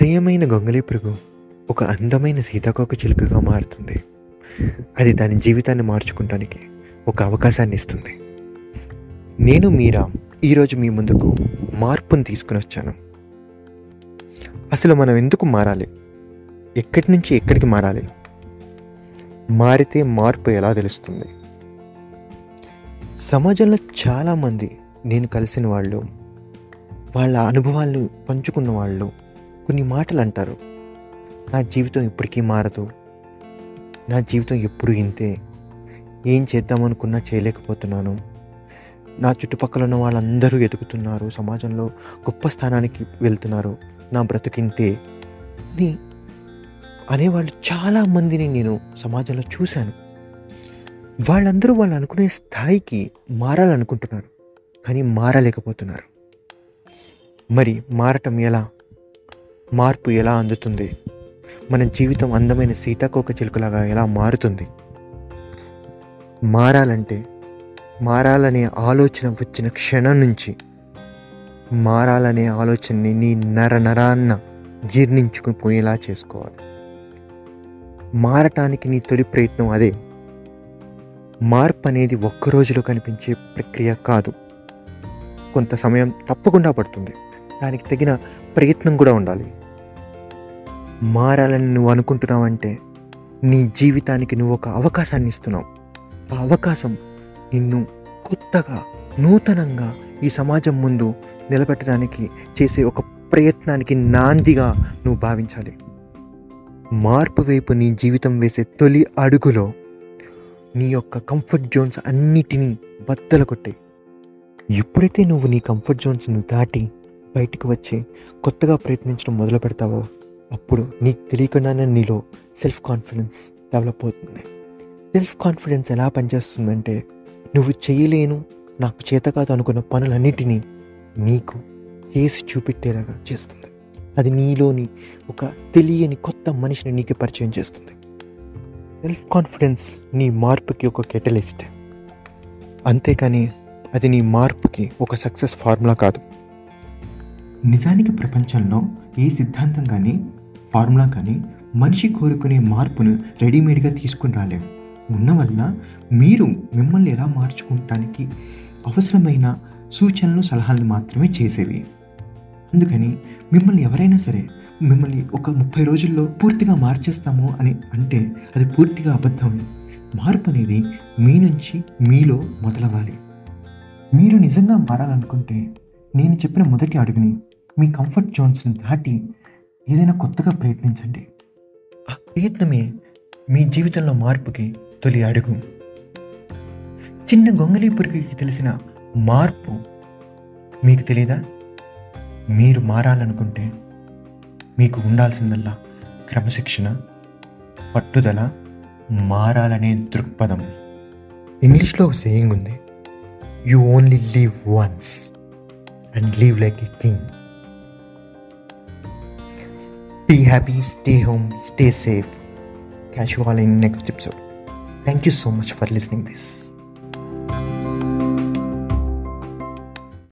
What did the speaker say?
అసహ్యమైన గొంగళి పురుగు ఒక అందమైన సీతాకోక చిలుకగా మారుతుంది. అది దాని జీవితాన్ని మార్చుకుంటానికి ఒక అవకాశాన్ని ఇస్తుంది. నేను మీరా ఈరోజు మీ ముందుకు మార్పును తీసుకుని వచ్చాను. అసలు మనం ఎందుకు మారాలి? ఎక్కడి నుంచి ఎక్కడికి మారాలి? మారితే మార్పు ఎలా తెలుస్తుంది? సమాజంలో చాలామంది నేను కలిసిన వాళ్ళు వాళ్ళ అనుభవాలను పంచుకున్న వాళ్ళు కొన్ని మాటలు అంటారు నా జీవితం ఇప్పటికీ మారదు. నా జీవితం ఎప్పుడు ఇంతే. ఏం చేద్దామనుకున్నా చేయలేకపోతున్నాను. నా చుట్టుపక్కల ఉన్న వాళ్ళందరూ ఎదుగుతున్నారు. సమాజంలో గొప్ప స్థానానికి వెళ్తున్నారు. నా బ్రతుకింతే అని అనేవాళ్ళు చాలామందిని నేను సమాజంలో చూశాను. వాళ్ళందరూ వాళ్ళు అనుకునే స్థాయికి మారాలనుకుంటున్నారు. కానీ మారలేకపోతున్నారు. మరి మారటం ఎలా? మార్పు ఎలా అందుతుంది? మన జీవితం అందమైన సీతాకోక చిలుకలాగా ఎలా మారుతుంది? మారాలంటే మారాలనే ఆలోచన వచ్చిన క్షణం నుంచి మారాలనే ఆలోచనని నీ నర నరాన్న జీర్ణించుకుపోయేలా చేసుకోవాలి. మారటానికి నీ తొలి ప్రయత్నం అదే. మార్పు అనేది ఒక్క రోజులో కనిపించే ప్రక్రియ కాదు. కొంత సమయం తప్పకుండా పడుతుంది. దానికి తగిన ప్రయత్నం కూడా ఉండాలి. మారాలని నువ్వు అనుకుంటున్నావంటే నీ జీవితానికి నువ్వు ఒక అవకాశాన్ని ఇస్తున్నావు. ఆ అవకాశం నిన్ను కొత్తగా నూతనంగా ఈ సమాజం ముందు నిలబెట్టడానికి చేసే ఒక ప్రయత్నానికి నాందిగా నువ్వు భావించాలి. మార్పు వైపు నీ జీవితం వేసే తొలి అడుగులో నీ యొక్క కంఫర్ట్ జోన్స్ అన్నిటినీ బద్దలు కొట్టాయి ఎప్పుడైతే నువ్వు నీ కంఫర్ట్ జోన్స్ని దాటి బయటకు వచ్చి కొత్తగా ప్రయత్నించడం మొదలు పెడతావో అప్పుడు నీకు తెలియకుండానే నీలో సెల్ఫ్ కాన్ఫిడెన్స్ డెవలప్ అవుతుంది. సెల్ఫ్ కాన్ఫిడెన్స్ ఎలా పనిచేస్తుందంటే నువ్వు చేయలేను నాకు చేత కాదు అనుకున్న పనులన్నిటినీ నీకు చేసి చూపెట్టేలాగా చేస్తుంది. అది నీలోని ఒక తెలియని కొత్త మనిషిని నీకు పరిచయం చేస్తుంది. సెల్ఫ్ కాన్ఫిడెన్స్ నీ మార్పుకి ఒక కెటలిస్ట్ అంతేకాని అది నీ మార్పుకి ఒక సక్సెస్ ఫార్ములా కాదు. నిజానికి ప్రపంచంలో ఏ సిద్ధాంతం కానీ ఫార్ములా కానీ మనిషి కోరుకునే మార్పును రెడీమేడ్గా తీసుకుని రాలేము ఉన్న వల్ల మీరు మిమ్మల్ని ఎలా మార్చుకుంటానికి అవసరమైన సూచనలు సలహాలను మాత్రమే చేసేవి. అందుకని మిమ్మల్ని ఎవరైనా సరే మిమ్మల్ని ఒక ముప్పై రోజుల్లో పూర్తిగా మార్చేస్తాము అని అంటే అది పూర్తిగా అబద్ధమే. మార్పు అనేది మీ నుంచి మీలో మొదలవ్వాలి. మీరు నిజంగా మారాలనుకుంటే నేను చెప్పిన మొదటి అడుగుని మీ కంఫర్ట్ జోన్స్ని దాటి ఏదైనా కొత్తగా ప్రయత్నించండి. ఆ ప్రయత్నమే మీ జీవితంలో మార్పుకి తొలి అడుగు. చిన్న గొంగళీ పురుగుకి తెలిసిన మార్పు మీకు తెలీదా? మీరు మారాలనుకుంటే మీకు ఉండాల్సిందల్లా క్రమశిక్షణ పట్టుదల మారాలనే దృక్పథం. ఇంగ్లీష్లో ఒక సేయింగ్ ఉంది. You only live once and live like a king Be happy, stay home, stay safe. Catch you all in next episode. Thank you so much for listening this.